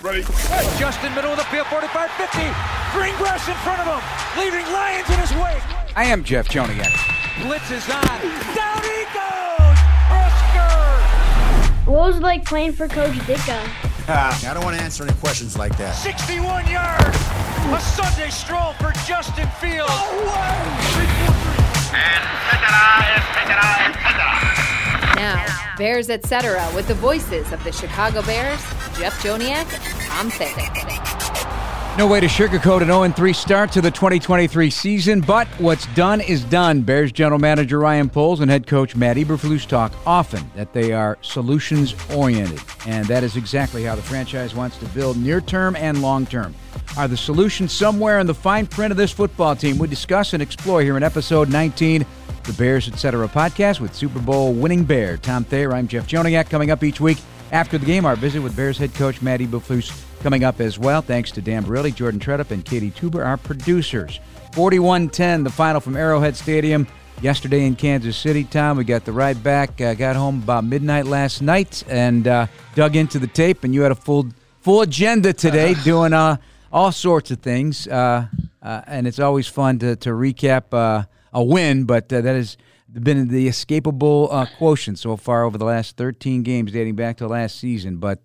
Ready? Justin, middle of the field, 45 50. Green grass in front of him, leaving Lions in his wake. I am Jeff Joniak. Blitz is on. Down he goes! Husker! What was it like playing for Coach Ditka? I don't want to answer any questions like that. 61 yards! A Sunday stroll for Justin Fields. And etc. etc. etc. Now, Bears Etc. with the voices of the Chicago Bears, Jeff Joniak, and Tom Thick. No way to sugarcoat an 0 3 start to the 2023 season, but what's done is done. Bears general manager Ryan Poles and head coach Matt Eberflus talk often that they are solutions oriented, and that is exactly how the franchise wants to build near term and long term. Are the solutions somewhere in the fine print of this football team? We discuss and explore here in episode 19 the Bears Etc. podcast with Super Bowl winning Bear Tom Thayer. I'm Jeff Joniak. Coming up each week after the game, our visit with Bears head coach Matt Eberflus coming up as well. Thanks to Dan Barilli, Jordan Tredup, and Katie Tuber, our producers. 41-10, the final from Arrowhead Stadium yesterday in Kansas City. Tom, we got the ride back. Uh, got home about midnight last night and uh, dug into the tape. And you had a full full agenda today, doing uh, all sorts of things. Uh, uh, and it's always fun to to recap uh, a win, but uh, that has been the escapable uh, quotient so far over the last 13 games dating back to last season. But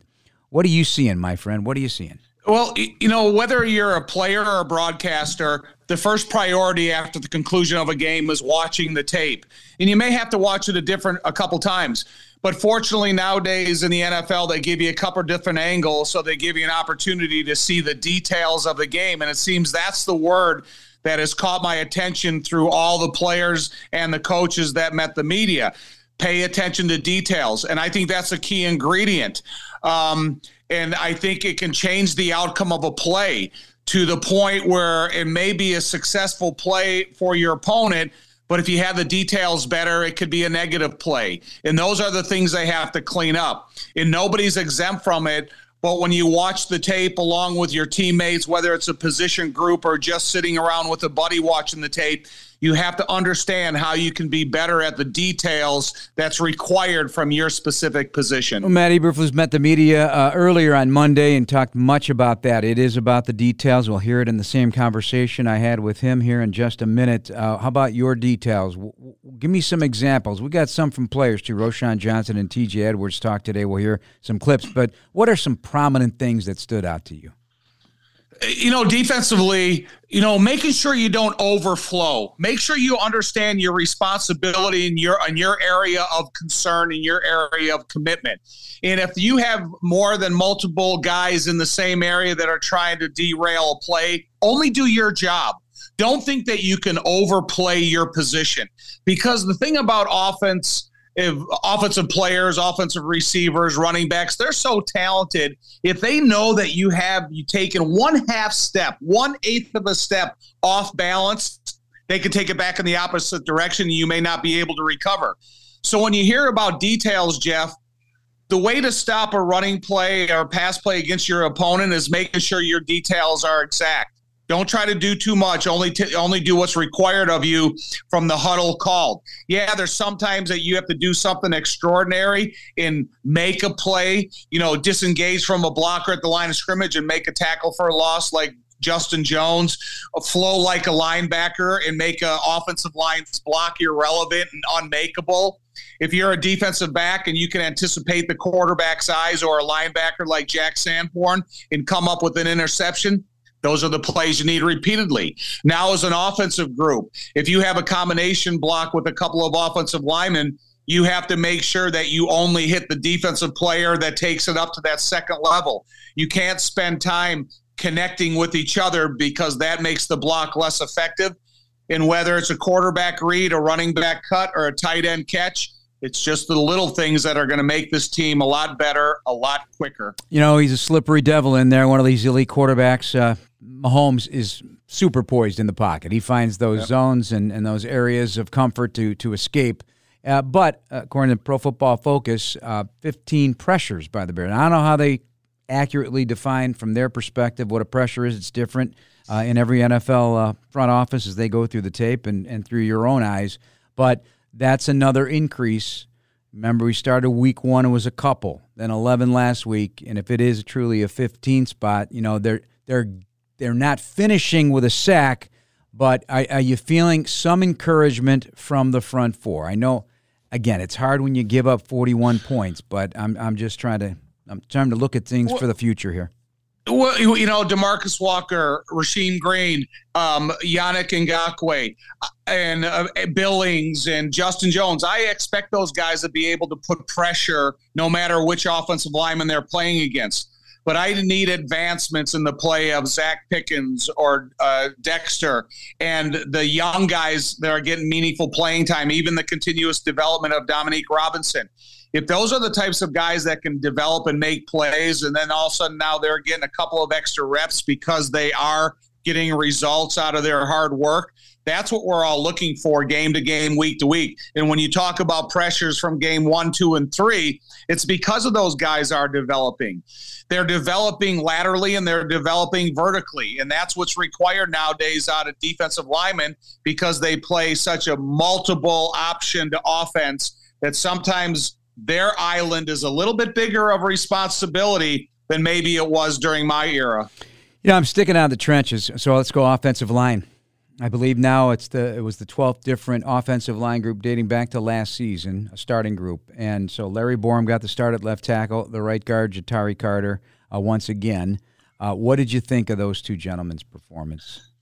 what are you seeing, my friend? What are you seeing? Well, you know, whether you're a player or a broadcaster, the first priority after the conclusion of a game is watching the tape. And you may have to watch it a different a couple times. But fortunately, nowadays in the NFL, they give you a couple different angles, so they give you an opportunity to see the details of the game. And it seems that's the word that has caught my attention through all the players and the coaches that met the media. Pay attention to details. And I think that's a key ingredient. Um, and I think it can change the outcome of a play to the point where it may be a successful play for your opponent. But if you have the details better, it could be a negative play. And those are the things they have to clean up. And nobody's exempt from it. But when you watch the tape along with your teammates, whether it's a position group or just sitting around with a buddy watching the tape, you have to understand how you can be better at the details that's required from your specific position. Well, Matt Eberflus met the media uh, earlier on Monday and talked much about that. It is about the details. We'll hear it in the same conversation I had with him here in just a minute. Uh, how about your details? W- w- give me some examples. We got some from players too. Roschon Johnson and T.J. Edwards talked today. We'll hear some clips. But what are some prominent things that stood out to you? You know, defensively, you know, making sure you don't overflow. Make sure you understand your responsibility in your in your area of concern, in your area of commitment. And if you have more than multiple guys in the same area that are trying to derail a play, only do your job. Don't think that you can overplay your position because the thing about offense if offensive players, offensive receivers, running backs, they're so talented. If they know that you have you taken one half step, one eighth of a step off balance, they can take it back in the opposite direction. And you may not be able to recover. So when you hear about details, Jeff, the way to stop a running play or pass play against your opponent is making sure your details are exact. Don't try to do too much. Only t- only do what's required of you from the huddle called. Yeah, there's sometimes that you have to do something extraordinary and make a play. You know, disengage from a blocker at the line of scrimmage and make a tackle for a loss, like Justin Jones, flow like a linebacker and make an offensive line's block irrelevant and unmakeable. If you're a defensive back and you can anticipate the quarterback's eyes or a linebacker like Jack Sanborn and come up with an interception, those are the plays you need repeatedly. Now, as an offensive group, if you have a combination block with a couple of offensive linemen, you have to make sure that you only hit the defensive player that takes it up to that second level. You can't spend time connecting with each other because that makes the block less effective. And whether it's a quarterback read, a running back cut, or a tight end catch, it's just the little things that are going to make this team a lot better, a lot quicker. You know, he's a slippery devil in there, one of these elite quarterbacks. Uh, Mahomes is super poised in the pocket. He finds those yep. zones and, and those areas of comfort to to escape. Uh, but uh, according to Pro Football Focus, uh, 15 pressures by the Bears. I don't know how they accurately define from their perspective what a pressure is. It's different uh, in every NFL uh, front office as they go through the tape and, and through your own eyes. But that's another increase Remember, we started week one, it was a couple, then 11 last week. And if it is truly a 15 spot, you know, they're, they're, they're not finishing with a sack, but are, are you feeling some encouragement from the front four? I know, again, it's hard when you give up 41 points, but I'm, I'm just trying to, I'm trying to look at things for the future here. Well, you know, Demarcus Walker, Rasheem Green, um, Yannick Ngakoue, and uh, Billings and Justin Jones. I expect those guys to be able to put pressure no matter which offensive lineman they're playing against. But I need advancements in the play of Zacch Pickens or uh, Dexter and the young guys that are getting meaningful playing time, even the continuous development of Dominique Robinson if those are the types of guys that can develop and make plays, and then all of a sudden now they're getting a couple of extra reps because they are getting results out of their hard work. That's what we're all looking for game to game, week to week. And when you talk about pressures from game one, two, and three, it's because of those guys are developing. They're developing laterally and they're developing vertically. And that's what's required nowadays out of defensive linemen because they play such a multiple option to offense that sometimes their island is a little bit bigger of responsibility than maybe it was during my era. Yeah, I'm sticking out the trenches. So let's go offensive line. I believe now it's the it was the 12th different offensive line group dating back to last season, a starting group. And so Larry Borom got the start at left tackle, the right guard Ja'Tyre Carter uh, once again. Uh, what did you think of those two gentlemen's performance?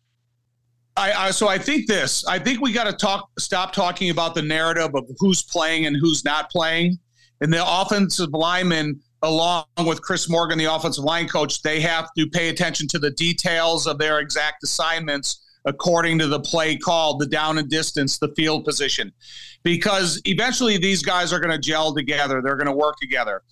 I, I, so I think this. I think we got to talk. Stop talking about the narrative of who's playing and who's not playing. And the offensive linemen, along with Chris Morgan, the offensive line coach, they have to pay attention to the details of their exact assignments according to the play called, the down and distance, the field position, because eventually these guys are going to gel together. They're going to work together.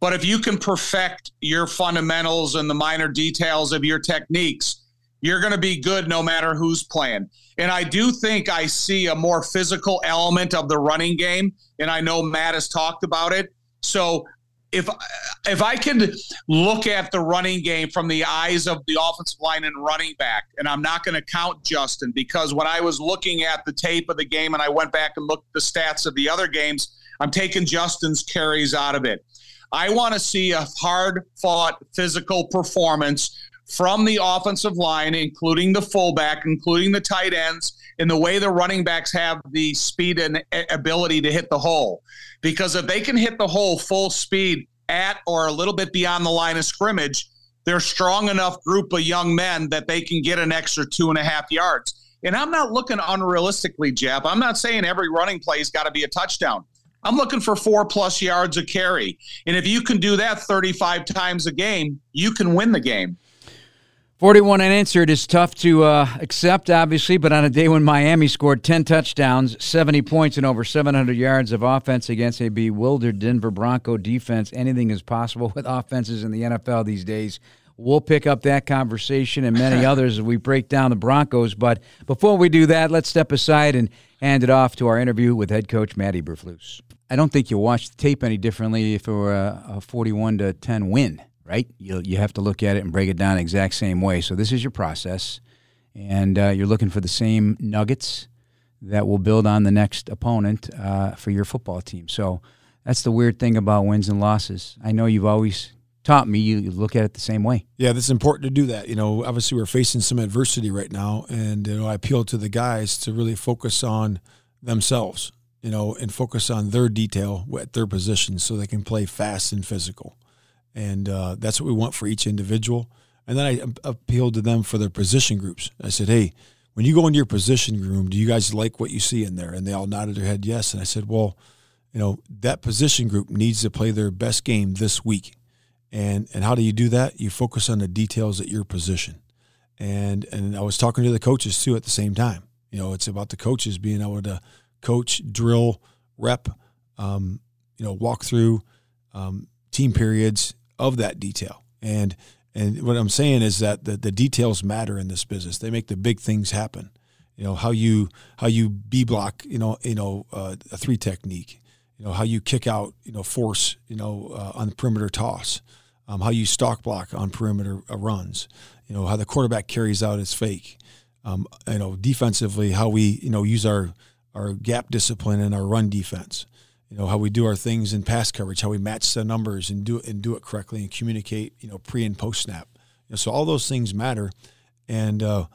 But if you can perfect your fundamentals and the minor details of your techniques, you're going to be good no matter who's playing. And I do think I see a more physical element of the running game. And I know Matt has talked about it. So if if I can look at the running game from the eyes of the offensive line and running back, and I'm not going to count Justin because when I was looking at the tape of the game and I went back and looked at the stats of the other games, I'm taking Justin's carries out of it. I want to see a hard fought physical performance from the offensive line, including the fullback, including the tight ends, in the way the running backs have the speed and ability to hit the hole. Because if they can hit the hole full speed at or a little bit beyond the line of scrimmage, they're strong enough group of young men that they can get an extra two and a half yards. And I'm not looking unrealistically, Jeff. I'm not saying every running play's got to be a touchdown. I'm looking for four plus yards a carry. And if you can do that 35 times a game, you can win the game. 41 unanswered is tough to uh, accept, obviously, but on a day when Miami scored 10 touchdowns, 70 points, and over 700 yards of offense against a bewildered Denver Bronco defense, anything is possible with offenses in the NFL these days. We'll pick up that conversation and many others as we break down the Broncos. But before we do that, let's step aside and hand it off to our interview with head coach Matt Eberflus. I don't think you watch the tape any differently if for a, a 41 to 10 win right? You you have to look at it and break it down exact same way. So this is your process, and uh, you're looking for the same nuggets that will build on the next opponent uh, for your football team. So that's the weird thing about wins and losses. I know you've always taught me you look at it the same way. Yeah, this is important to do that. You know, obviously we're facing some adversity right now, and you know I appeal to the guys to really focus on themselves. You know, and focus on their detail at their position so they can play fast and physical and uh, that's what we want for each individual. And then I appealed to them for their position groups. I said, "Hey, when you go into your position room, do you guys like what you see in there?" And they all nodded their head yes. And I said, "Well, you know that position group needs to play their best game this week." And and how do you do that? You focus on the details at your position. And and I was talking to the coaches too at the same time. You know, it's about the coaches being able to coach, drill, rep, um, you know, walk through um, team periods, of that detail. And and what I'm saying is that the, the details matter in this business. They make the big things happen. You know how you how you b block. You know you know uh, a three technique. You know how you kick out. You know force. You know uh, on the perimeter toss. Um, how you stock block on perimeter uh, runs. You know how the quarterback carries out his fake. Um, you know defensively how we you know use our our gap discipline and our run defense you know how we do our things in pass coverage, how we match the numbers and do it and do it correctly and communicate, you know, pre and post snap. You know, so all those things matter, and uh,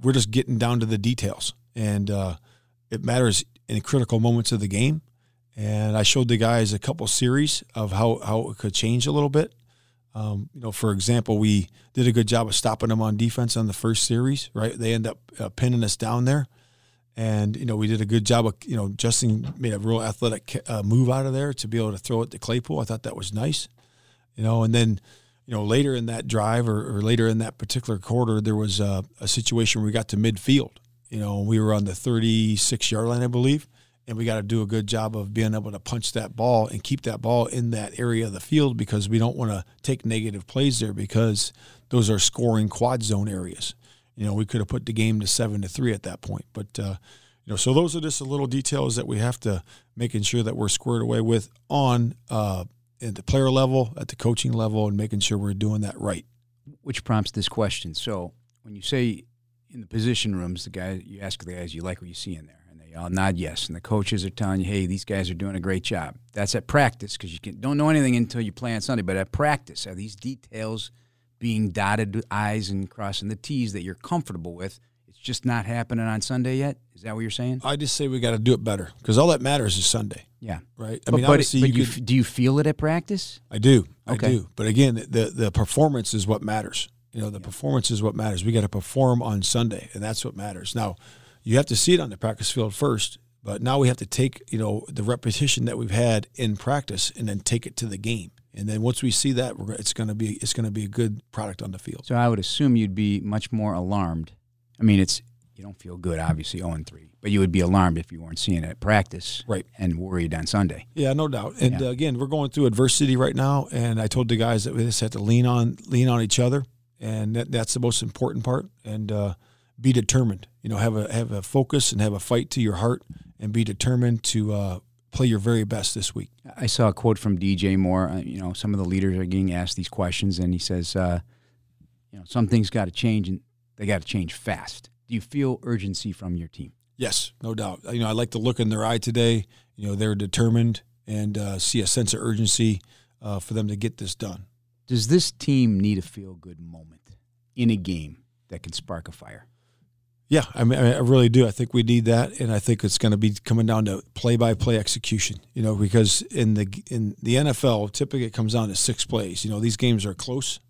we're just getting down to the details, and uh, it matters in critical moments of the game. And I showed the guys a couple series of how how it could change a little bit. Um, you know, for example, we did a good job of stopping them on defense on the first series. Right, they end up uh, pinning us down there and you know we did a good job of you know Justin made a real athletic uh, move out of there to be able to throw it to Claypool. I thought that was nice, you know. And then you know later in that drive or, or later in that particular quarter, there was a, a, situation where we got to midfield. You know, we were on the 36 yard line, I believe, and we got to do a good job of being able to punch that ball and keep that ball in that area of the field because we don't want to take negative plays there because those are scoring quad zone areas you know, we could have put the game to seven to three at that point. But uh, you know, so those are just the little details that we have to making sure that we're squared away with on uh, at the player level, at the coaching level, and making sure we're doing that right. Which prompts this question. So when you say in the position rooms, the guy you ask the guys, you like what you see in there, and they all nod yes, and the coaches are telling you, hey, these guys are doing a great job. That's at practice because you can, don't know anything until you play on Sunday. But at practice, are these details? Being dotted I's and crossing the T's that you're comfortable with. It's just not happening on Sunday yet. Is that what you're saying? I just say we got to do it better because all that matters is Sunday. Yeah. Right. I but, mean, but, obviously, but you, you could, do you feel it at practice? I do. Okay. I do. But again, the the performance is what matters. You know, the yeah. performance is what matters. We got to perform on Sunday, and that's what matters. Now, you have to see it on the practice field first, but now we have to take you know the repetition that we've had in practice and then take it to the game. And then once we see that, it's going to be it's going to be a good product on the field. So I would assume you'd be much more alarmed. I mean, it's you don't feel good, obviously, zero oh and three, but you would be alarmed if you weren't seeing it at practice, right? And worried on Sunday. Yeah, no doubt. And yeah. again, we're going through adversity right now, and I told the guys that we just have to lean on lean on each other, and that, that's the most important part. And uh, be determined. You know, have a have a focus and have a fight to your heart, and be determined to uh, play your very best this week. I saw a quote from DJ Moore. Uh, you know, some of the leaders are getting asked these questions, and he says, uh, you know, some things got to change, and they got to change fast. Do you feel urgency from your team? Yes, no doubt. You know, I like the look in their eye today. You know, they're determined and uh, see a sense of urgency uh, for them to get this done. Does this team need a feel good moment in a game that can spark a fire? Yeah, I mean, I really do. I think we need that, and I think it's going to be coming down to play-by-play execution. You know, because in the in the NFL, typically it comes down to six plays. You know, these games are close.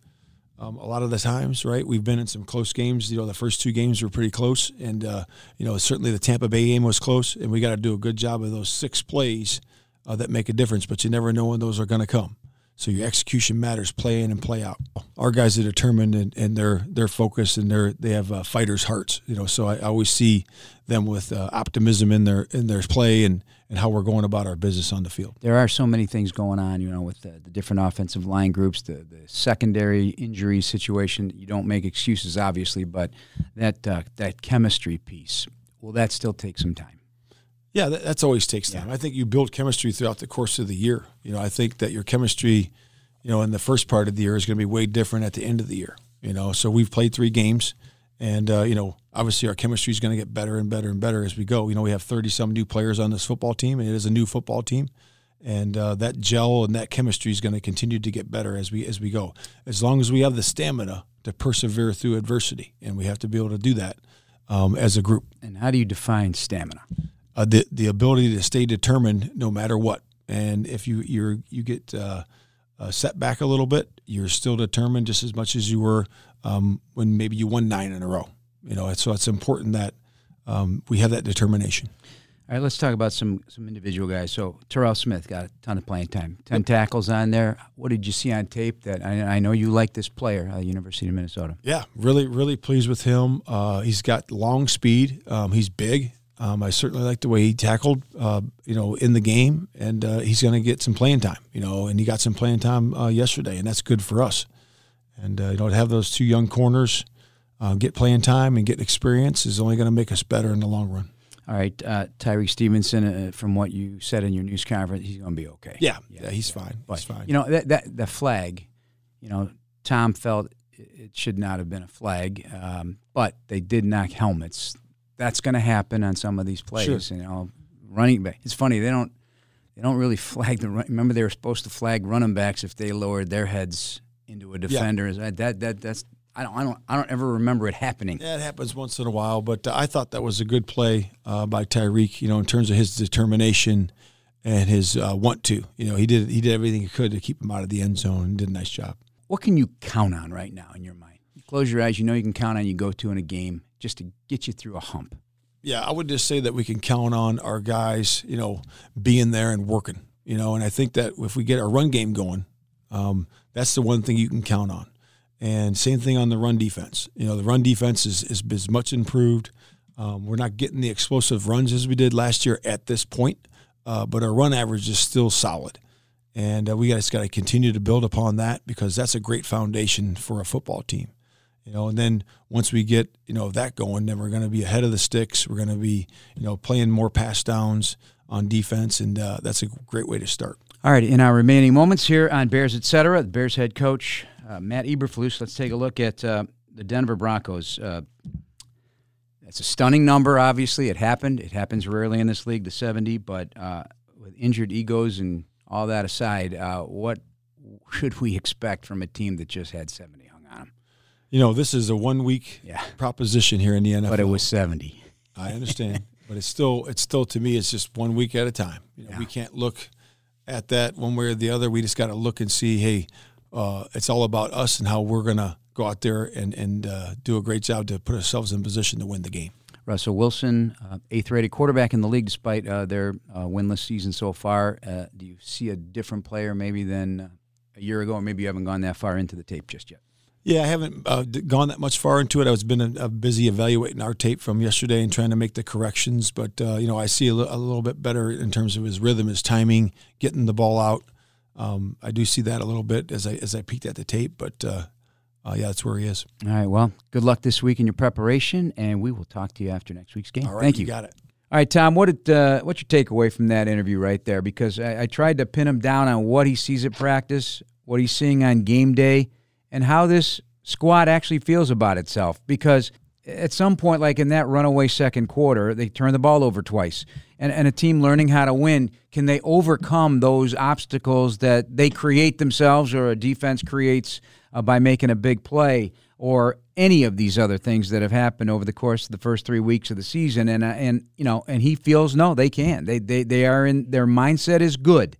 Um, a lot of the times, right? We've been in some close games. You know, the first two games were pretty close, and uh, you know, certainly the Tampa Bay game was close, and we got to do a good job of those six plays uh, that make a difference. But you never know when those are going to come. So your execution matters, play in and play out. Our guys are determined and, and they're they're focused and they're they have uh, fighters' hearts. You know, so I, I always see them with uh, optimism in their in their play and and how we're going about our business on the field. There are so many things going on, you know, with the, the different offensive line groups, the the secondary injury situation. You don't make excuses, obviously, but that uh, that chemistry piece will that still take some time. Yeah, that, that's always takes time. Yeah. I think you build chemistry throughout the course of the year. You know, I think that your chemistry, you know, in the first part of the year is going to be way different at the end of the year. You know, so we've played three games, and uh, you know, obviously our chemistry is going to get better and better and better as we go. You know, we have thirty some new players on this football team, and it is a new football team, and uh, that gel and that chemistry is going to continue to get better as we as we go. As long as we have the stamina to persevere through adversity, and we have to be able to do that um, as a group. And how do you define stamina? Uh, the the ability to stay determined no matter what. And if you you're you get uh, uh, set back a little bit, you're still determined just as much as you were um, when maybe you won nine in a row. You know, so it's important that um, we have that determination. All right, let's talk about some some individual guys. So Terrell Smith got a ton of playing time, ten yep. tackles on there. What did you see on tape? That I, I know you like this player, uh, University of Minnesota. Yeah, really, really pleased with him. Uh, he's got long speed. Um, he's big. Um, I certainly like the way he tackled, uh, you know, in the game, and uh, he's going to get some playing time, you know, and he got some playing time uh, yesterday, and that's good for us. And uh, you know, to have those two young corners uh, get playing time and get experience is only going to make us better in the long run. All right, uh, Tyrique Stevenson. from what you said in your news conference, he's going to be okay. Yeah, yeah, yeah he's yeah. fine. But, he's fine. You know that that the flag, you know, Tom felt it should not have been a flag, um, but they did knock helmets that's going to happen on some of these plays. Sure. You know, running back. It's funny they don't they don't really flag the. Remember, they were supposed to flag running backs if they lowered their heads into a defender. That, that that that's I don't I don't I don't ever remember it happening. Yeah, it happens once in a while, but uh, I thought that was a good play uh, by Tyrique. You know, in terms of his determination and his uh, want to. You know, he did he did everything he could to keep him out of the end zone and did a nice job. What can you count on right now in your mind? You close your eyes, you know you can count on you go to in a game just to get you through a hump. Yeah, I would just say that we can count on our guys, you know, being there and working. You know, and I think that if we get our run game going, um, that's the one thing you can count on. And same thing on the run defense. You know, the run defense is is, is much improved. Um, we're not getting the explosive runs as we did last year at this point, uh, but our run average is still solid. And uh, we just got to continue to build upon that because that's a great foundation for a football team. You know, and then once we get you know that going, then we're going to be ahead of the sticks. We're going to be you know playing more pass downs on defense, and uh, that's a great way to start. All right, in our remaining moments here on Bears Etc., the Bears head coach uh, Matt Eberflus. Let's take a look at uh, the Denver Broncos. Uh, that's a stunning number. Obviously, it happened. It happens rarely in this league, the seventy. But uh, with injured egos and all that aside, uh, what should we expect from a team that just had seventy hung on them? You know, this is a one week Yeah. proposition here in the NFL. But it was seventy. I understand, but it's still it's still to me it's just one week at a time. You know, we can't look at that one way or the other. We just got to look and see. Hey, uh, it's all about us and how we're gonna go out there and and uh, do a great job to put ourselves in position to win the game. Russell Wilson, uh, eighth-rated quarterback in the league, despite uh, their uh, winless season so far. Uh, do you see a different player maybe than a year ago, or maybe you haven't gone that far into the tape just yet? Yeah, I haven't uh, gone that much far into it. I was been uh, busy evaluating our tape from yesterday and trying to make the corrections. But uh, you know, I see a little bit better in terms of his rhythm, his timing, getting the ball out. Um, I do see that a little bit as I as I peeked at the tape. But uh, uh, yeah, that's where he is. All right. Well, good luck this week in your preparation, and we will talk to you after next week's game. All right, Thank you. got it. All right, Tom. What did uh, what's your takeaway from that interview right there? Because I, I tried to pin him down on what he sees at practice, what he's seeing on game day, and how this squad actually feels about itself. Because at some point, like in that runaway second quarter, they turn the ball over twice. And, and a team learning how to win, can they overcome those obstacles that they create themselves or a defense creates uh, by making a big play or any of these other things that have happened over the course of the first three weeks of the season? And, uh, and you know, and he feels no, they can. They, they, they are in, their mindset is good.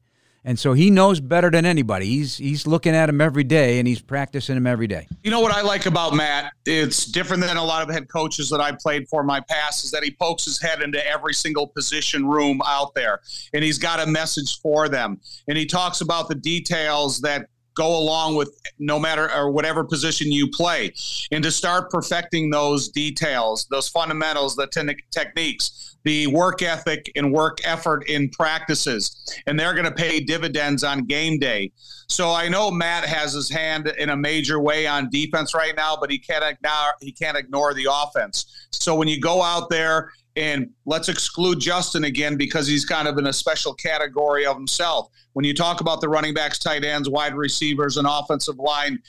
And so he knows better than anybody. He's he's looking at him every day and he's practicing him every day. You know what I like about Matt? It's different than a lot of head coaches that I played for my past is that he pokes his head into every single position room out there and he's got a message for them. And he talks about the details that go along with no matter or whatever position you play and to start perfecting those details, those fundamentals, the te- techniques, the work ethic and work effort in practices. And they're going to pay dividends on game day. So I know Matt has his hand in a major way on defense right now, but he can't ignore he can't ignore the offense. So when you go out there and let's exclude Justin again because he's kind of in a special category of himself. When you talk about the running backs, tight ends, wide receivers, and offensive line,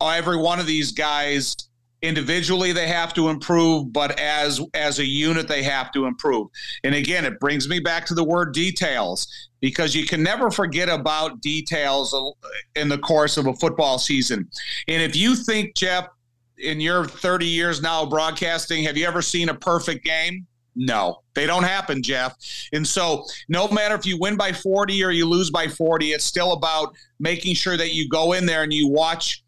every one of these guys individually they have to improve but as as a unit they have to improve. And again it brings me back to the word details because you can never forget about details in the course of a football season. And if you think jeff in your 30 years now broadcasting have you ever seen a perfect game? No, they don't happen, Jeff. And so, no matter if you win by 40 or you lose by 40, it's still about making sure that you go in there and you watch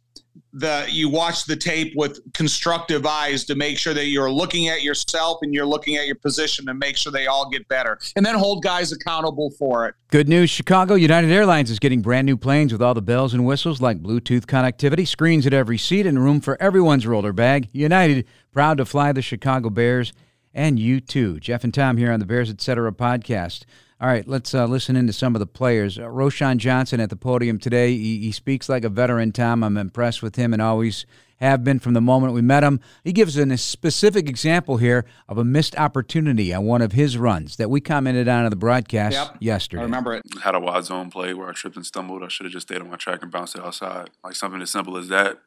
the you watch the tape with constructive eyes to make sure that you're looking at yourself and you're looking at your position and make sure they all get better and then hold guys accountable for it. Good news, Chicago United Airlines is getting brand new planes with all the bells and whistles like Bluetooth connectivity, screens at every seat, and room for everyone's roller bag. United, proud to fly the Chicago Bears and you too. Jeff and Tom here on the Bears Etc. podcast. All right, let's uh, listen into some of the players. Uh, Roschon Johnson at the podium today. He, he speaks like a veteran, Tom. I'm impressed with him and always have been from the moment we met him. He gives a specific example here of a missed opportunity on one of his runs that we commented on in the broadcast Yep, yesterday. I remember it. had a wide zone play where I tripped and stumbled. I should have just stayed on my track and bounced it outside. Like something as simple as that.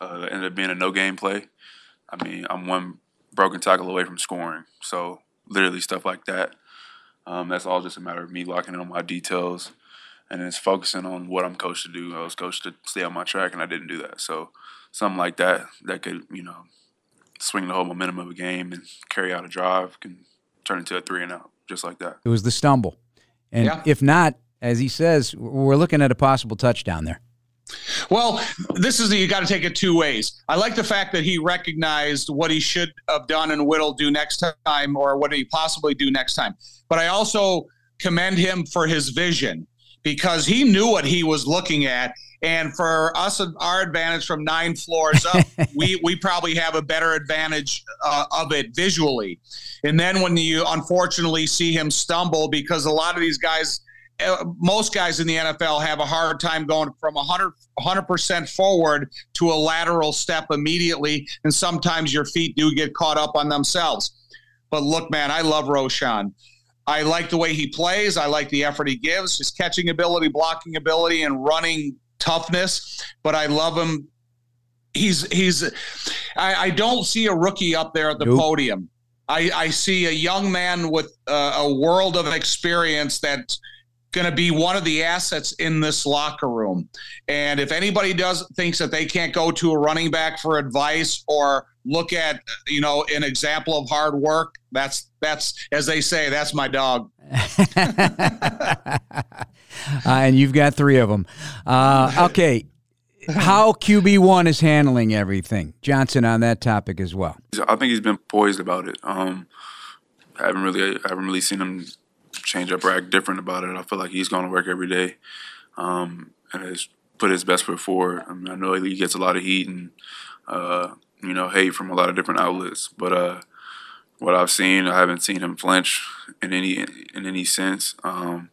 Uh, ended up being a no game play. I mean, I'm one broken tackle away from scoring. So literally stuff like that. Um, that's all just a matter of me locking in on my details and it's focusing on what I'm coached to do. I was coached to stay on my track, and I didn't do that. So something like that that could you know swing the whole momentum of a game and carry out a drive can turn into a three and out just like that. It was the stumble, and Yeah. if not, as he says, we're looking at a possible touchdown there. Well, this is you got to take it two ways. I like the fact that he recognized what he should have done and what'll do next time, or what he possibly do next time. But I also commend him for his vision because he knew what he was looking at. And for us, our advantage from nine floors up, we we probably have a better advantage uh, of it visually. And then when you unfortunately see him stumble, because a lot of these guys most guys in the NFL have a hard time going from 100 percent forward to a lateral step immediately, and sometimes your feet do get caught up on themselves. But look, man, I love Roschon. I like the way he plays. I like the effort he gives, his catching ability, blocking ability, and running toughness. But I love him. He's he's. I, I don't see a rookie up there at the Nope. podium. I, I see a young man with uh, a world of experience that's going to be one of the assets in this locker room. And if anybody does thinks that they can't go to a running back for advice or look at you know an example of hard work, that's that's as they say, that's my dog. uh, and you've got three of them. Uh, okay. How QB1 is handling everything. Johnson on that topic as well. I think he's been poised about it. Um, I haven't really, I haven't really seen him change up or act different about it. I feel like he's going to work every day, um, and has put his best foot forward. I mean, I know he gets a lot of heat and uh, you know hate from a lot of different outlets, but uh, what I've seen, I haven't seen him flinch in any in any sense. Um,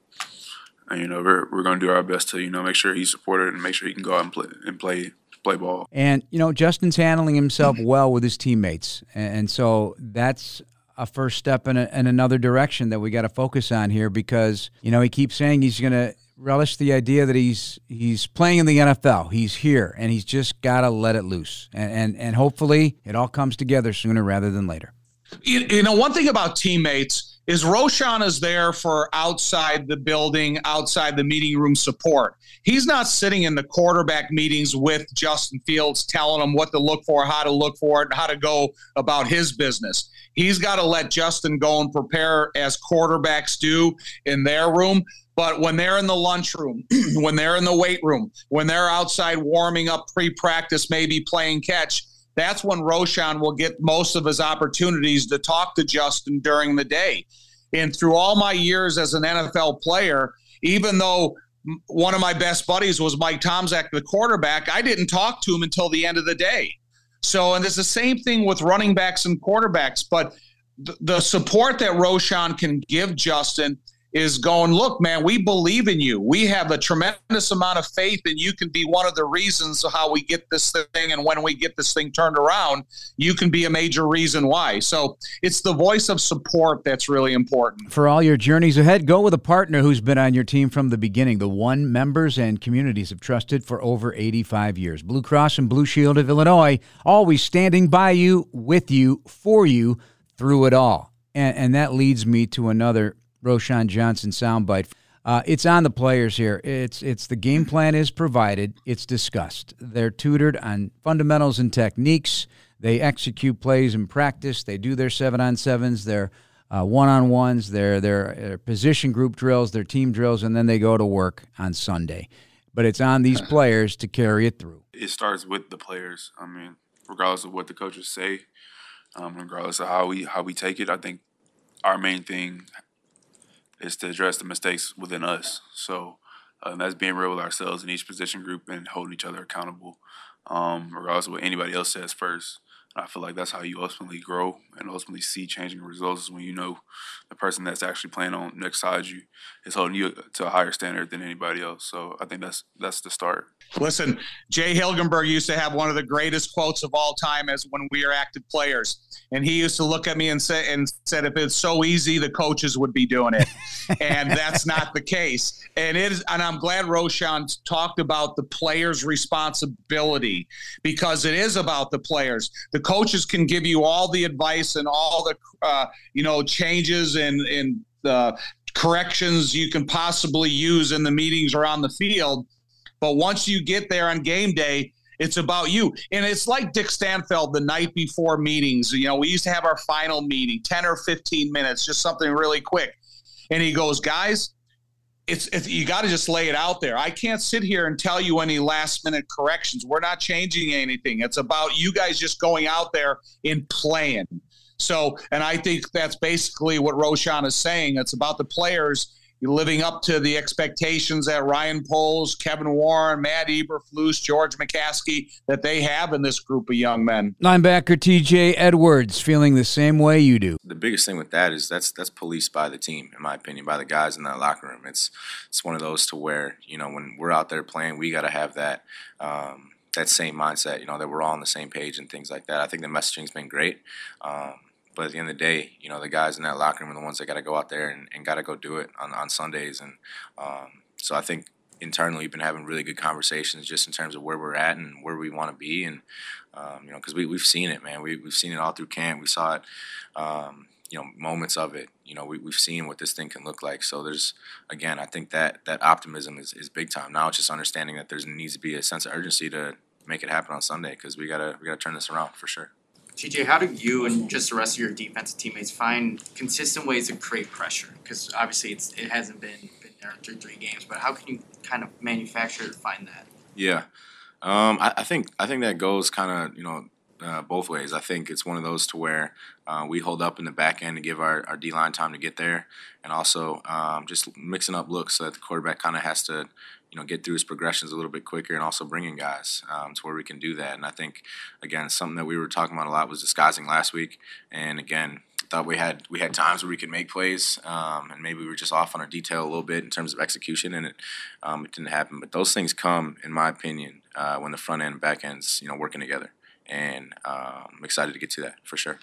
and you know, we're we're going to do our best to you know make sure he's supported and make sure he can go out and play and play play ball. And, you know, Justin's handling himself well with his teammates. And, and so that's a first step in, a, in another direction that we got to focus on here because, you know, he keeps saying he's going to relish the idea that he's he's playing in the NFL. He's here and he's just got to let it loose. And, and, and hopefully it all comes together sooner rather than later. You, you know, one thing about teammates is Roschon is there for outside the building, outside the meeting room support. He's not sitting in the quarterback meetings with Justin Fields telling him what to look for, how to look for it, how to go about his business. He's got to let Justin go and prepare as quarterbacks do in their room. But when they're in the lunchroom, when they're in the weight room, when they're outside warming up pre practice, maybe playing catch, that's when Roschon will get most of his opportunities to talk to Justin during the day. And through all my years as an NFL player, even though one of my best buddies was Mike Tomczak, the quarterback, I didn't talk to him until the end of the day. So, and it's the same thing with running backs and quarterbacks, but the support that Roschon can give Justin is going, look, man, we believe in you. We have a tremendous amount of faith, and you can be one of the reasons how we get this thing. And when we get this thing turned around, you can be a major reason why. So it's the voice of support that's really important. For all your journeys ahead, go with a partner who's been on your team from the beginning. The one members and communities have trusted for over 85 years. Blue Cross and Blue Shield of Illinois, always standing by you, with you, for you through it all. And, and that leads me to another Roschon Johnson soundbite. Uh, it's on the players here. It's it's the game plan is provided. It's discussed. They're tutored on fundamentals and techniques. They execute plays in practice. They do their seven on sevens, their uh, one on ones, their, their their position group drills, their team drills, and then they go to work on Sunday. But it's on these players to carry it through. it starts with the players. I mean, regardless of what the coaches say, um, regardless of how we how we take it, I think our main thing is to address the mistakes within us. So um, that's being real with ourselves in each position group and holding each other accountable, um, regardless of what anybody else says first. I feel like that's how you ultimately grow and ultimately see changing results is when you know the person that's actually playing on next side you is holding you to a higher standard than anybody else. So I think that's that's the start. Listen, Jay Hilgenberg used to have one of the greatest quotes of all time as when we are active players. And he used to look at me and say and said, if it's so easy, the coaches would be doing it. and that's not the case. And it is, and I'm glad Roschon talked about the players' responsibility because it is about the players. The coaches can give you all the advice and all the uh, you know changes and and the corrections you can possibly use in the meetings or on the field. But once you get there on game day, it's about you. And it's like Dick Stanfel the night before meetings. You know, we used to have our final meeting, 10 or 15 minutes, just something really quick. And he goes, guys, it's, it's you got to just lay it out there. I can't sit here and tell you any last minute corrections. We're not changing anything. It's about you guys just going out there and playing. So, and I think that's basically what Roschon is saying. It's about the players living up to the expectations that Ryan Poles, Kevin Warren, Matt Eberflus, George McCaskey that they have in this group of young men. Linebacker TJ Edwards feeling the same way you do. The biggest thing with that is that's that's policed by the team, in my opinion, by the guys in that locker room. It's it's one of those to where you know when we're out there playing, we got to have that. Um, that same mindset, you know, that we're all on the same page and things like that. I think the messaging's been great. Um, but at the end of the day, you know, the guys in that locker room are the ones that got to go out there and, and got to go do it on, on Sundays. And um, so I think internally we've been having really good conversations just in terms of where we're at and where we want to be. And, um, you know, because we, we've seen it, man. We, we've seen it all through camp. We saw it, um, you know, moments of it. You know, we, we've seen what this thing can look like. So there's, again, I think that that optimism is, is big time. Now it's just understanding that there needs to be a sense of urgency to make it happen on Sunday because we gotta we gotta turn this around for sure. TJ, how do you and just the rest of your defensive teammates find consistent ways to create pressure? Because obviously it's it hasn't been been there through three games, but how can you kind of manufacture to find that? Yeah, um, I, I, think I think that goes kind of you know uh, both ways. I think it's one of those to where uh, we hold up in the back end to give our, our D line time to get there, and also um, just mixing up looks so that the quarterback kind of has to you know get through his progressions a little bit quicker, and also bringing guys um, to where we can do that. And I think again something that we were talking about a lot was disguising last week, and again thought we had we had times where we could make plays, um, and maybe we were just off on our detail a little bit in terms of execution, and it um, it didn't happen. But those things come, in my opinion, uh, when the front end and back ends you know working together, and I'm excited to get to that for sure.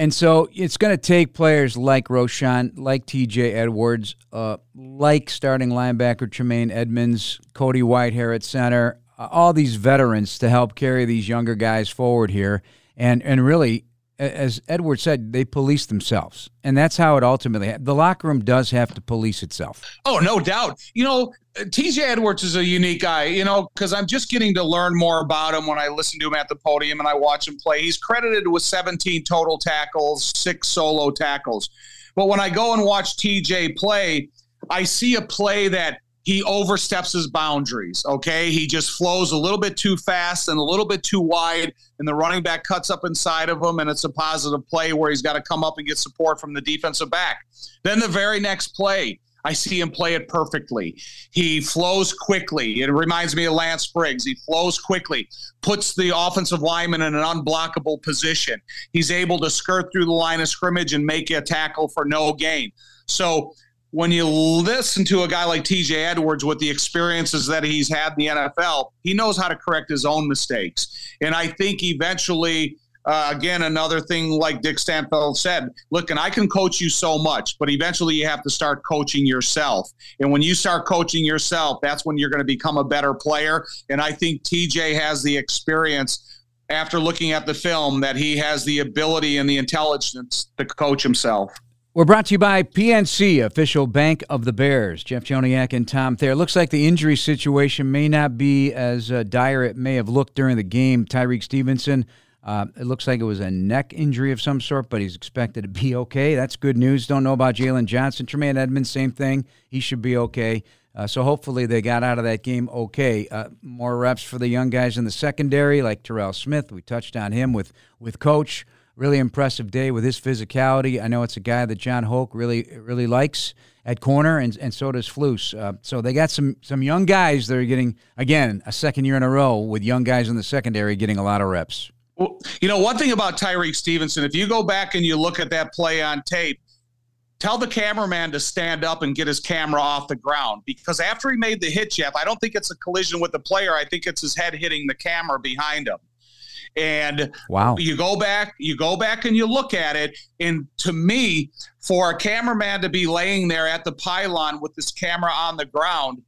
And so it's going to take players like Roschon, like TJ Edwards, uh, like starting linebacker Tremaine Edmunds, Cody Whitehair at center, uh, all these veterans to help carry these younger guys forward here. And, and really, as Edward said, they police themselves, and that's how it ultimately. The locker room does have to police itself. Oh, no doubt. You know, uh, TJ Edwards is a unique guy. You know, because I'm just getting to learn more about him when I listen to him at the podium and I watch him play. He's credited with 17 total tackles, six solo tackles. But when I go and watch TJ play, I see a play that he oversteps his boundaries. Okay. He just flows a little bit too fast and a little bit too wide, and the running back cuts up inside of him, and it's a positive play where he's got to come up and get support from the defensive back. Then the very next play, I see him play it perfectly. He flows quickly. It reminds me of Lance Briggs. He flows quickly, puts the offensive lineman in an unblockable position. He's able to skirt through the line of scrimmage and make a tackle for no gain. So when you listen to a guy like TJ Edwards with the experiences that he's had in the NFL, he knows how to correct his own mistakes. And I think eventually, uh, again, another thing like Dick Stanfel said, look, and I can coach you so much, but eventually you have to start coaching yourself. And when you start coaching yourself, that's when you're going to become a better player. And I think TJ has the experience after looking at the film that he has the ability and the intelligence to coach himself. We're brought to you by PNC, official bank of the Bears. Jeff Joniak and Tom Thayer. Looks like the injury situation may not be as uh, dire it may have looked during the game. Tyrique Stevenson, uh, it looks like it was a neck injury of some sort, but he's expected to be okay. That's good news. Don't know about Jaylon Johnson. Tremaine Edmunds, same thing. He should be okay. Uh, so hopefully they got out of that game okay. Uh, more reps for the young guys in the secondary, like Terrell Smith. We touched on him with with Coach really impressive day with his physicality. I know it's a guy that Jon Hoke really really likes at corner, and and so does Flus. Uh, so they got some some young guys that are getting again a second year in a row with young guys in the secondary getting a lot of reps. Well, you know one thing about Tyrique Stevenson, if you go back and you look at that play on tape. Tell the cameraman to stand up and get his camera off the ground because after he made the hit, Jeff, I don't think it's a collision with the player. I think it's his head hitting the camera behind him. And wow, you go back, you go back and you look at it. And to me, for a cameraman to be laying there at the pylon with this camera on the ground,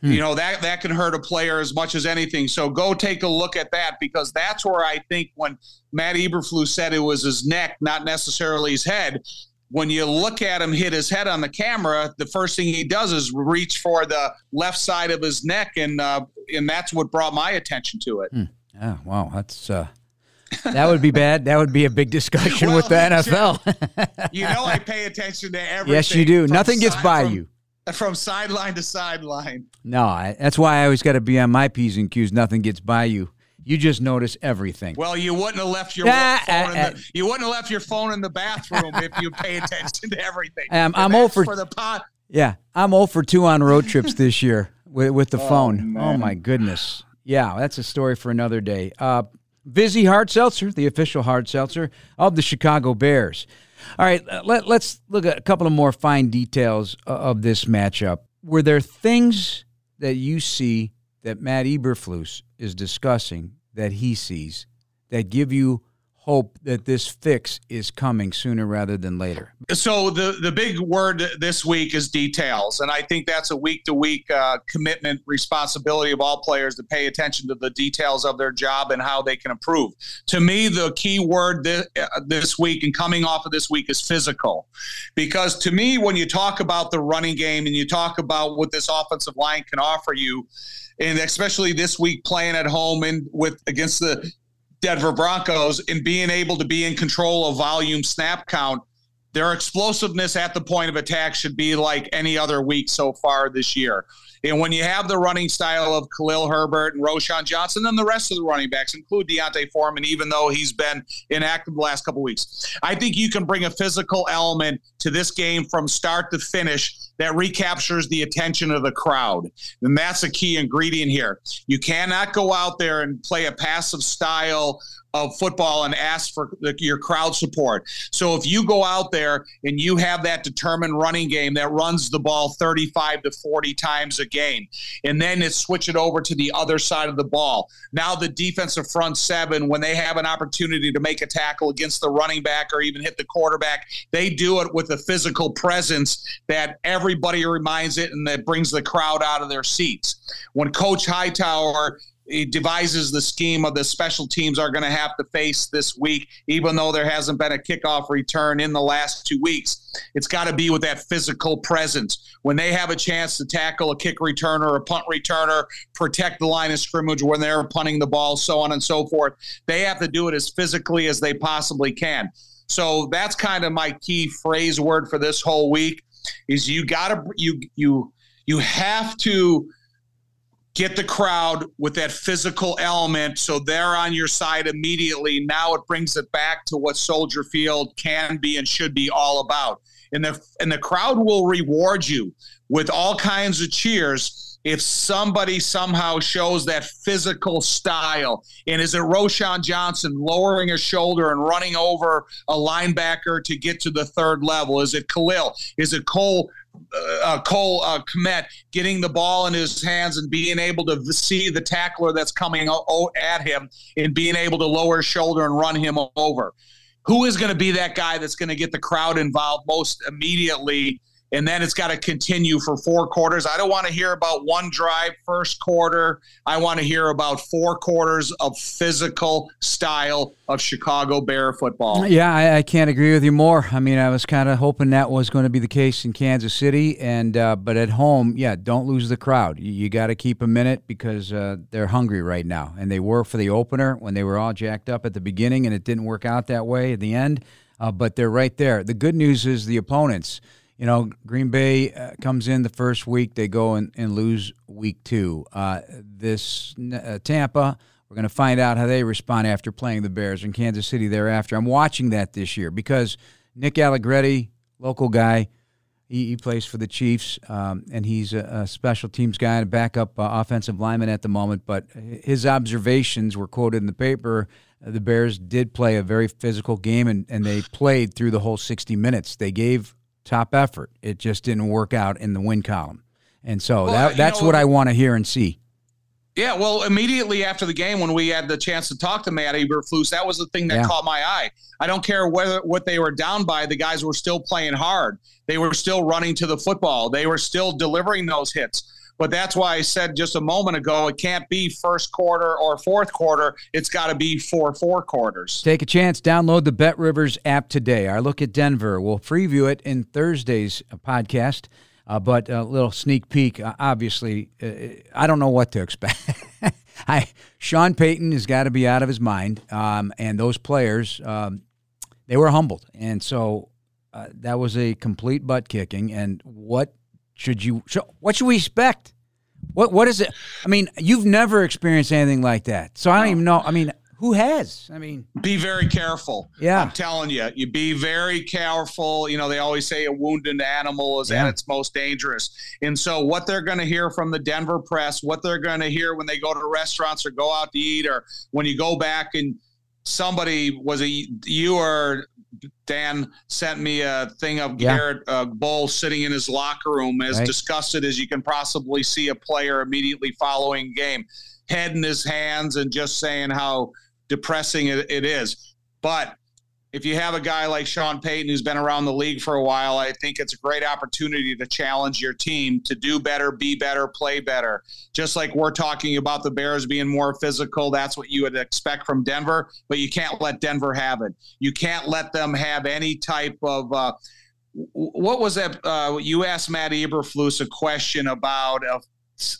hmm. you know, that that can hurt a player as much as anything. So go take a look at that because that's where I think when Matt Eberflus said it was his neck, not necessarily his head, when you look at him hit his head on the camera, the first thing he does is reach for the left side of his neck, and uh, and that's what brought my attention to it. Hmm. Yeah, wow, that's uh, that would be bad. That would be a big discussion Well, with the NFL. you know, I pay attention to everything. yes, you do. Nothing gets side- by from- you. from sideline to sideline. No, I, that's why I always got to be on my p's and q's. Nothing gets by you. You just notice everything. Well, you wouldn't have left your Ah, phone. ah, in the, you wouldn't have left your phone in the bathroom if you pay attention to everything. Um, I'm all for- the pot. Yeah, I'm 0 for 2 on road trips this year with, with the Oh, phone. Oh, my goodness. Yeah, that's a story for another day. Uh, Vizzy Hard Seltzer, the official hard seltzer of the Chicago Bears. All right, uh, let, let's look at a couple of more fine details of this matchup. Were there things that you see that Matt Eberflus is discussing that he sees that give you hope that this fix is coming sooner rather than later? So the the big word this week is details, and I think that's a week to week commitment responsibility of all players to pay attention to the details of their job and how they can improve. To me, the key word this, uh, this week and coming off of this week is physical, because to me, when you talk about the running game and you talk about what this offensive line can offer you, and especially this week playing at home and with against the Denver Broncos and being able to be in control of volume snap count, their explosiveness at the point of attack should be like any other week so far this year. And when you have the running style of Khalil Herbert and Roschon Johnson and the rest of the running backs, include D'Onta Foreman, even though he's been inactive the last couple weeks, I think you can bring a physical element to this game from start to finish that recaptures the attention of the crowd. And that's a key ingredient here. You cannot go out there and play a passive style of football and ask for the, your crowd support. So if you go out there and you have that determined running game that runs the ball 35 to 40 times a game, and then it switch it over to the other side of the ball. Now the defensive front seven, when they have an opportunity to make a tackle against the running back or even hit the quarterback, they do it with a physical presence that everybody reminds it and that brings the crowd out of their seats. When Coach Hightower he devises the scheme of the special teams are going to have to face this week, even though there hasn't been a kickoff return in the last two weeks. It's got to be with that physical presence. When they have a chance to tackle a kick returner a punt returner, protect the line of scrimmage when they're punting the ball, so on and so forth, they have to do it as physically as they possibly can. So that's kind of my key phrase word for this whole week is you got to you you you have to get the crowd with that physical element so they're on your side immediately. Now it brings it back to what Soldier Field can be and should be all about. And the and the crowd will reward you with all kinds of cheers if somebody somehow shows that physical style. And is it Roschon Johnson lowering a shoulder and running over a linebacker to get to the third level? Is it Khalil? Is it Cole uh, Cole uh, Kmet getting the ball in his hands and being able to see the tackler that's coming o- at him and being able to lower his shoulder and run him over. Who is going to be that guy that's going to get the crowd involved most immediately? And then it's got to continue for four quarters. I don't want to hear about one drive first quarter. I want to hear about four quarters of physical style of Chicago Bear football. Yeah, I, I can't agree with you more. I mean, I was kind of hoping that was going to be the case in Kansas City, and uh, but at home, yeah, don't lose the crowd. You, you got to keep in it because uh, they're hungry right now, and they were for the opener when they were all jacked up at the beginning, and it didn't work out that way at the end. Uh, but they're right there. The good news is the opponents. You know, Green Bay uh, comes in the first week, they go and, and lose week two. Uh, this uh, Tampa, we're going to find out how they respond after playing the Bears in Kansas City thereafter. I'm watching that this year because Nick Allegretti, local guy, he, he plays for the Chiefs, um, and he's a, a, special teams guy and a backup uh, offensive lineman at the moment. But his observations were quoted in the paper. The Bears did play a very physical game, and, and they played through the whole 60 minutes. They gave top effort. It just didn't work out in the win column. And so Well, that, that's know- what I want to hear and see. Yeah, well, immediately after the game, when we had the chance to talk to Matt Eberflus, that was the thing that Yeah. caught my eye. I don't care whether what they were down by; the guys were still playing hard. They were still running to the football. They were still delivering those hits. But that's why I said just a moment ago, it can't be first quarter or fourth quarter. It's got to be four four quarters. Take a chance. Download the Bet Rivers app today. Our look at Denver. We'll preview it in Thursday's uh, podcast. Uh, but a little sneak peek. Uh, obviously, uh, I don't know what to expect. I Sean Payton has got to be out of his mind, um, and those players, um, they were humbled, and so uh, that was a complete butt kicking. And what should you? What should we expect? What what is it? I mean, you've never experienced anything like that, so I don't even know. I mean, who has? I mean, be very careful. Yeah, I'm telling you, you be very careful. You know, they always say a wounded animal is Yeah. at its most dangerous. And so, what they're going to hear from the Denver press, what they're going to hear when they go to restaurants or go out to eat, or when you go back and somebody was a you or Dan sent me a thing of Yeah. Garrett uh, Bolles sitting in his locker room, as Right. disgusted as you can possibly see a player immediately following game, head in his hands, and just saying how depressing it, it is. But if you have a guy like Sean Payton who's been around the league for a while, I think it's a great opportunity to challenge your team to do better, be better, play better. Just like we're talking about the Bears being more physical, that's what you would expect from Denver, but you can't let Denver have it. You can't let them have any type of. Uh, what was that? Uh, you asked Matt Eberflus a question about a,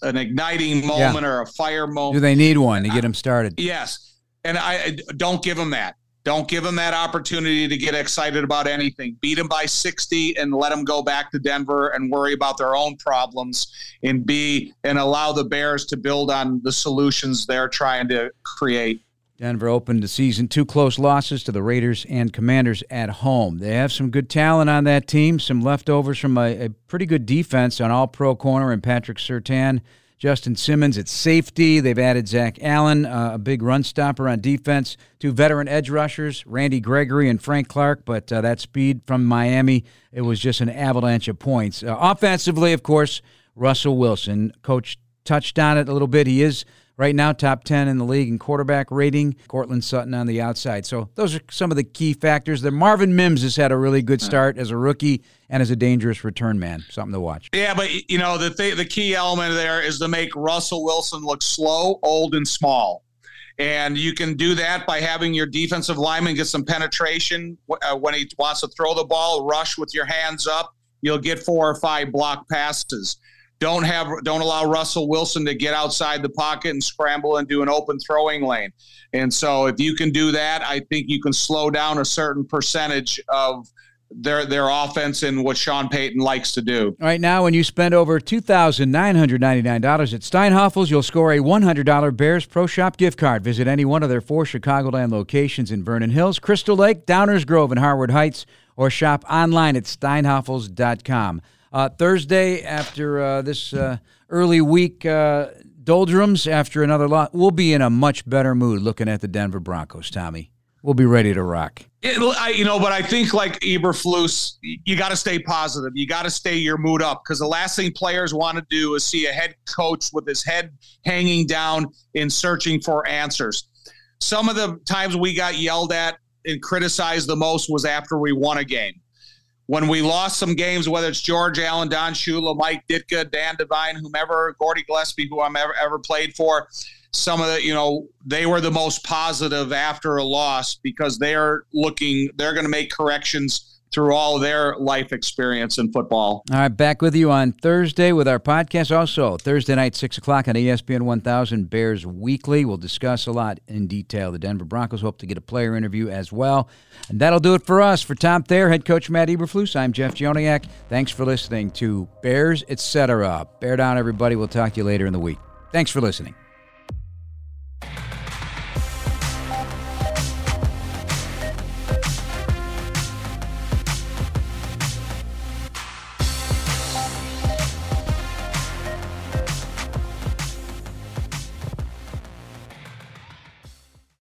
an igniting moment or a fire moment. do they need one to get them started? Yes. And I I- don't give them that. Don't give them that opportunity to get excited about anything. Beat them by 60 and let them go back to Denver and worry about their own problems and be and allow the Bears to build on the solutions they're trying to create. Denver opened the season two close losses to the Raiders and Commanders at home. They have some good talent on that team, some leftovers from a, a pretty good defense on all pro corner and Patrick Surtain. Justin Simmons at safety. They've added Zach Allen, uh, a big run stopper on defense. Two veteran edge rushers, Randy Gregory and Frank Clark. But uh, that speed from Miami, it was just an avalanche of points. Uh, offensively, of course, Russell Wilson. Coach touched on it a little bit. He is right now top 10 in the league in quarterback rating. Courtland Sutton on the outside. So those are some of the key factors. There, Marvin Mims has had a really good start as a rookie and as a dangerous return man. Something to watch. Yeah, but you know the th- the key element there is to make Russell Wilson look slow, old, and small, and you can do that by having your defensive lineman get some penetration uh, when he wants to throw the ball, rush with your hands up. You'll get four or five block passes. Don't have don't allow Russell Wilson to get outside the pocket and scramble and do an open throwing lane. And so if you can do that, I think you can slow down a certain percentage of their their offense and what Sean Payton likes to do. Right now, when you spend over $2,999 at Steinhafels, you'll score a $100 Bears Pro Shop gift card. Visit any one of their four Chicagoland locations in Vernon Hills, Crystal Lake, Downers Grove, and Harwood Heights, or shop online at steinhafels.com. Uh, Thursday, after uh, this uh, early week uh, doldrums, after another lot, we'll be in a much better mood looking at the Denver Broncos, Tommy. We'll be ready to rock. It, I, you know, but I think like Eberflus, you got to stay positive. You got to stay your mood up because the last thing players want to do is see a head coach with his head hanging down in searching for answers. Some of the times we got yelled at and criticized the most was after we won a game. When we lost some games, whether it's George Allen, Don Shula, Mike Ditka, Dan Devine, whomever, Gordie Gillespie, who I'm ever, ever played for, some of the you know they were the most positive after a loss because they're looking they're going to make corrections through all their life experience in football All right, back with you on Thursday with our podcast. Also, Thursday night, 6 o'clock on ESPN 1000 Bears Weekly. We'll discuss a lot in detail. The Denver Broncos hope to get a player interview as well. And that'll do it for us. For Tom Thayer, head coach Matt Eberflus, I'm Jeff Joniak. Thanks for listening to Bears, etc. Bear down, everybody. We'll talk to you later in the week. Thanks for listening.